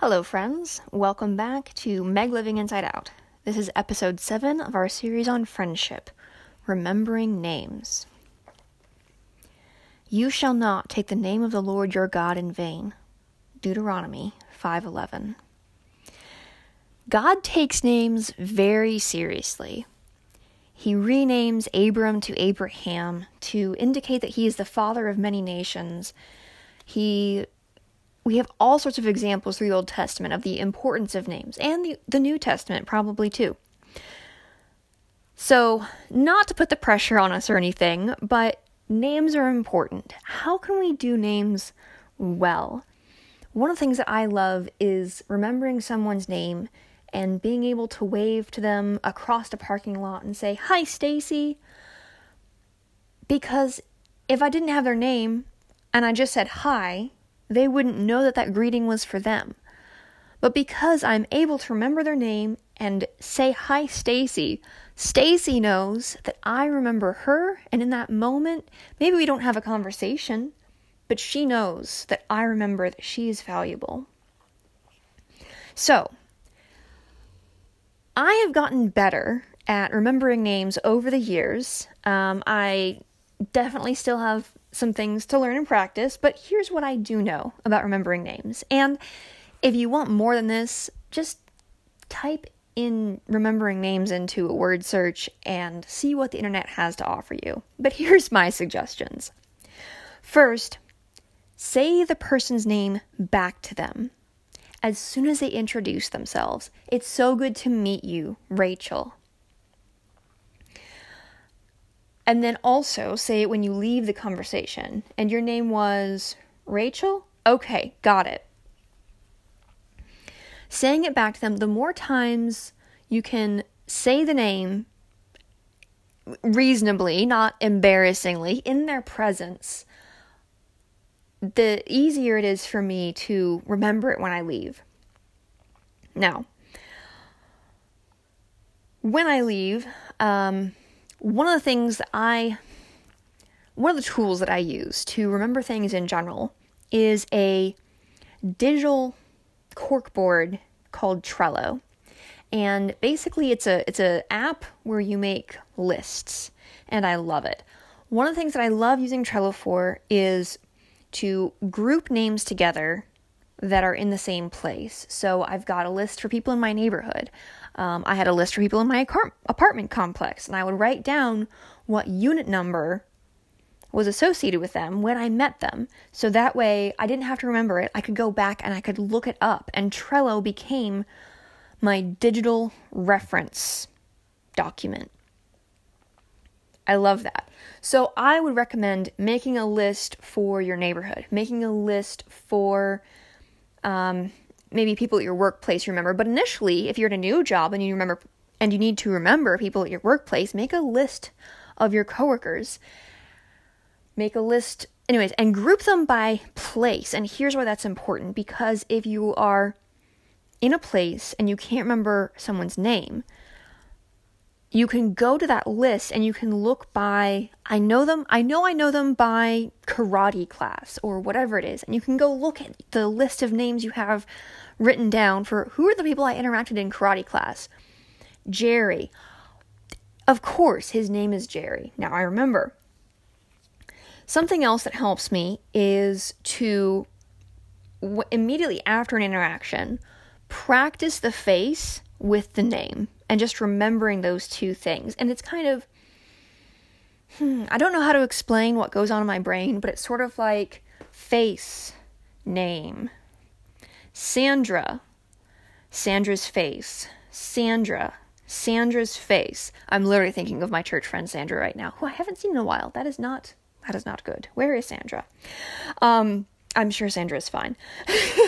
Hello, friends. Welcome back to Meg Living Inside Out. This is episode 7 of our series on friendship Remembering Names. You shall not take the name of the Lord your God in vain. Deuteronomy 5:11. God takes names very seriously. He renames Abram to Abraham to indicate that he is the father of many nations. He we have all sorts of examples through the Old Testament of the importance of names, and the, the New Testament probably too. So, not to put the pressure on us or anything, but names are important. How can we do names well? One of the things that I love is remembering someone's name and being able to wave to them across the parking lot and say, Hi, Stacy. Because if I didn't have their name and I just said hi, they wouldn't know that that greeting was for them. But because I'm able to remember their name and say hi Stacy, Stacy knows that I remember her and in that moment, maybe we don't have a conversation, but she knows that I remember that she is valuable. So, I have gotten better at remembering names over the years. Um, I definitely still have some things to learn and practice, but here's what I do know about remembering names. And if you want more than this, just type in remembering names into a word search and see what the internet has to offer you. But here's my suggestions. First, say the person's name back to them as soon as they introduce themselves. It's so good to meet you, Rachel. And then also say it when you leave the conversation. And your name was Rachel? Okay, got it. Saying it back to them, the more times you can say the name reasonably, not embarrassingly, in their presence, the easier it is for me to remember it when I leave. Now, when I leave, um, one of the things that I, one of the tools that I use to remember things in general is a digital corkboard called Trello. And basically it's a it's a app where you make lists and I love it. One of the things that I love using Trello for is to group names together that are in the same place. So I've got a list for people in my neighborhood. Um, I had a list for people in my apartment complex, and I would write down what unit number was associated with them when I met them. So that way I didn't have to remember it. I could go back and I could look it up. And Trello became my digital reference document. I love that. So I would recommend making a list for your neighborhood, making a list for um, maybe people at your workplace remember. But initially, if you're at a new job and you remember and you need to remember people at your workplace, make a list of your coworkers. Make a list, anyways, and group them by place. And here's why that's important because if you are in a place and you can't remember someone's name, you can go to that list and you can look by I know them I know I know them by karate class or whatever it is. And you can go look at the list of names you have written down for who are the people I interacted in karate class. Jerry. Of course his name is Jerry. Now I remember. Something else that helps me is to w- immediately after an interaction practice the face with the name and just remembering those two things. And it's kind of, hmm, I don't know how to explain what goes on in my brain, but it's sort of like face, name, Sandra, Sandra's face, Sandra, Sandra's face. I'm literally thinking of my church friend Sandra right now, who I haven't seen in a while. That is not that is not good. Where is Sandra? Um, I'm sure Sandra is fine.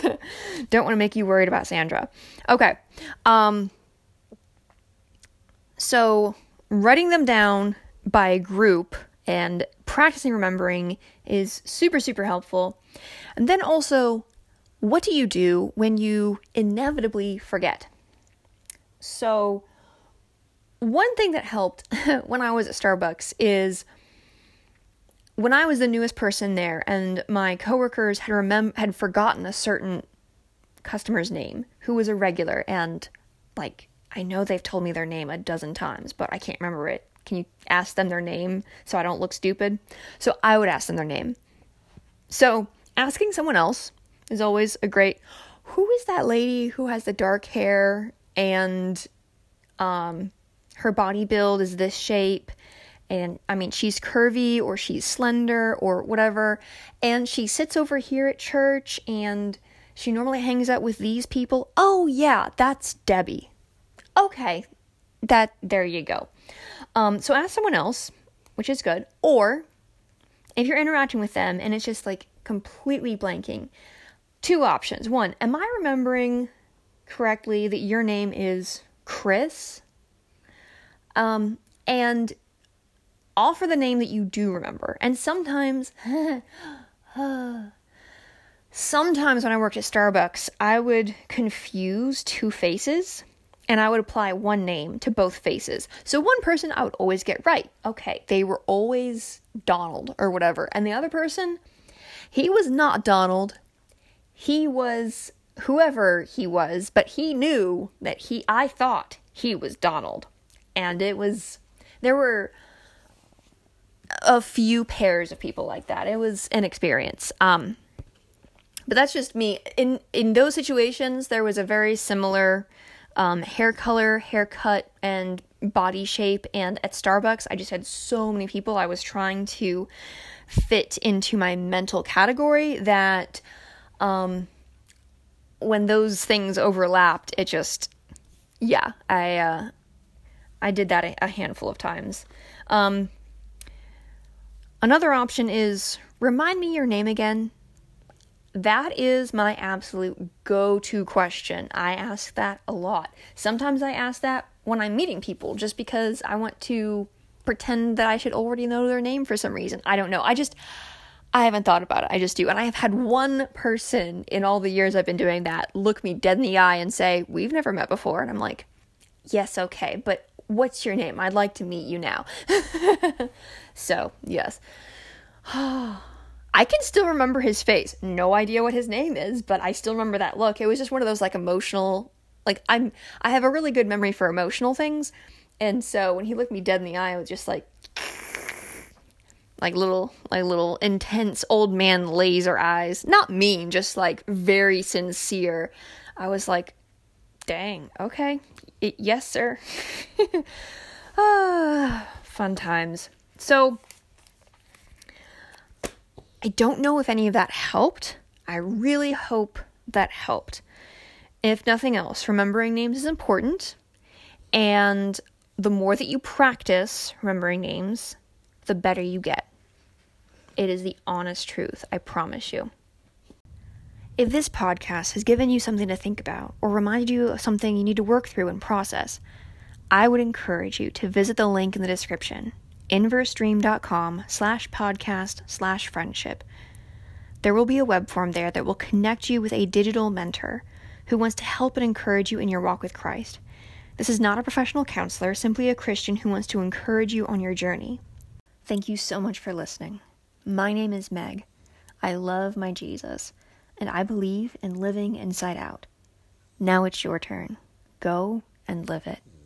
Don't want to make you worried about Sandra. Okay. Um, so, writing them down by group and practicing remembering is super, super helpful. And then also, what do you do when you inevitably forget? So, one thing that helped when I was at Starbucks is when I was the newest person there and my coworkers had remem- had forgotten a certain customer's name who was a regular and like I know they've told me their name a dozen times, but I can't remember it. Can you ask them their name so I don't look stupid? So I would ask them their name. So asking someone else is always a great who is that lady who has the dark hair and um her body build is this shape and I mean she's curvy or she's slender or whatever and she sits over here at church and she normally hangs out with these people. Oh yeah, that's Debbie. Okay. That there you go. Um so ask someone else, which is good, or if you're interacting with them and it's just like completely blanking, two options. One, am I remembering correctly that your name is Chris? Um, and offer the name that you do remember. And sometimes, sometimes when I worked at Starbucks, I would confuse two faces and I would apply one name to both faces. So one person I would always get right. Okay, they were always Donald or whatever. And the other person, he was not Donald. He was whoever he was, but he knew that he I thought he was Donald. And it was there were a few pairs of people like that. It was an experience. Um but that's just me. In in those situations there was a very similar um, hair color, haircut, and body shape. And at Starbucks, I just had so many people I was trying to fit into my mental category that um, when those things overlapped, it just, yeah, I, uh, I did that a, handful of times. Um, another option is remind me your name again that is my absolute go to question. I ask that a lot. Sometimes I ask that when I'm meeting people just because I want to pretend that I should already know their name for some reason. I don't know. I just, I haven't thought about it. I just do. And I have had one person in all the years I've been doing that look me dead in the eye and say, We've never met before. And I'm like, Yes, okay, but what's your name? I'd like to meet you now. so, yes. I can still remember his face. No idea what his name is, but I still remember that look. It was just one of those like emotional like I'm I have a really good memory for emotional things. And so when he looked me dead in the eye, I was just like like little like little intense old man laser eyes. Not mean, just like very sincere. I was like, "Dang, okay. It, yes, sir." ah, fun times. So, I don't know if any of that helped. I really hope that helped. If nothing else, remembering names is important. And the more that you practice remembering names, the better you get. It is the honest truth, I promise you. If this podcast has given you something to think about or reminded you of something you need to work through and process, I would encourage you to visit the link in the description inversestream.com slash podcast slash friendship. There will be a web form there that will connect you with a digital mentor who wants to help and encourage you in your walk with Christ. This is not a professional counselor, simply a Christian who wants to encourage you on your journey. Thank you so much for listening. My name is Meg. I love my Jesus, and I believe in living inside out. Now it's your turn. Go and live it.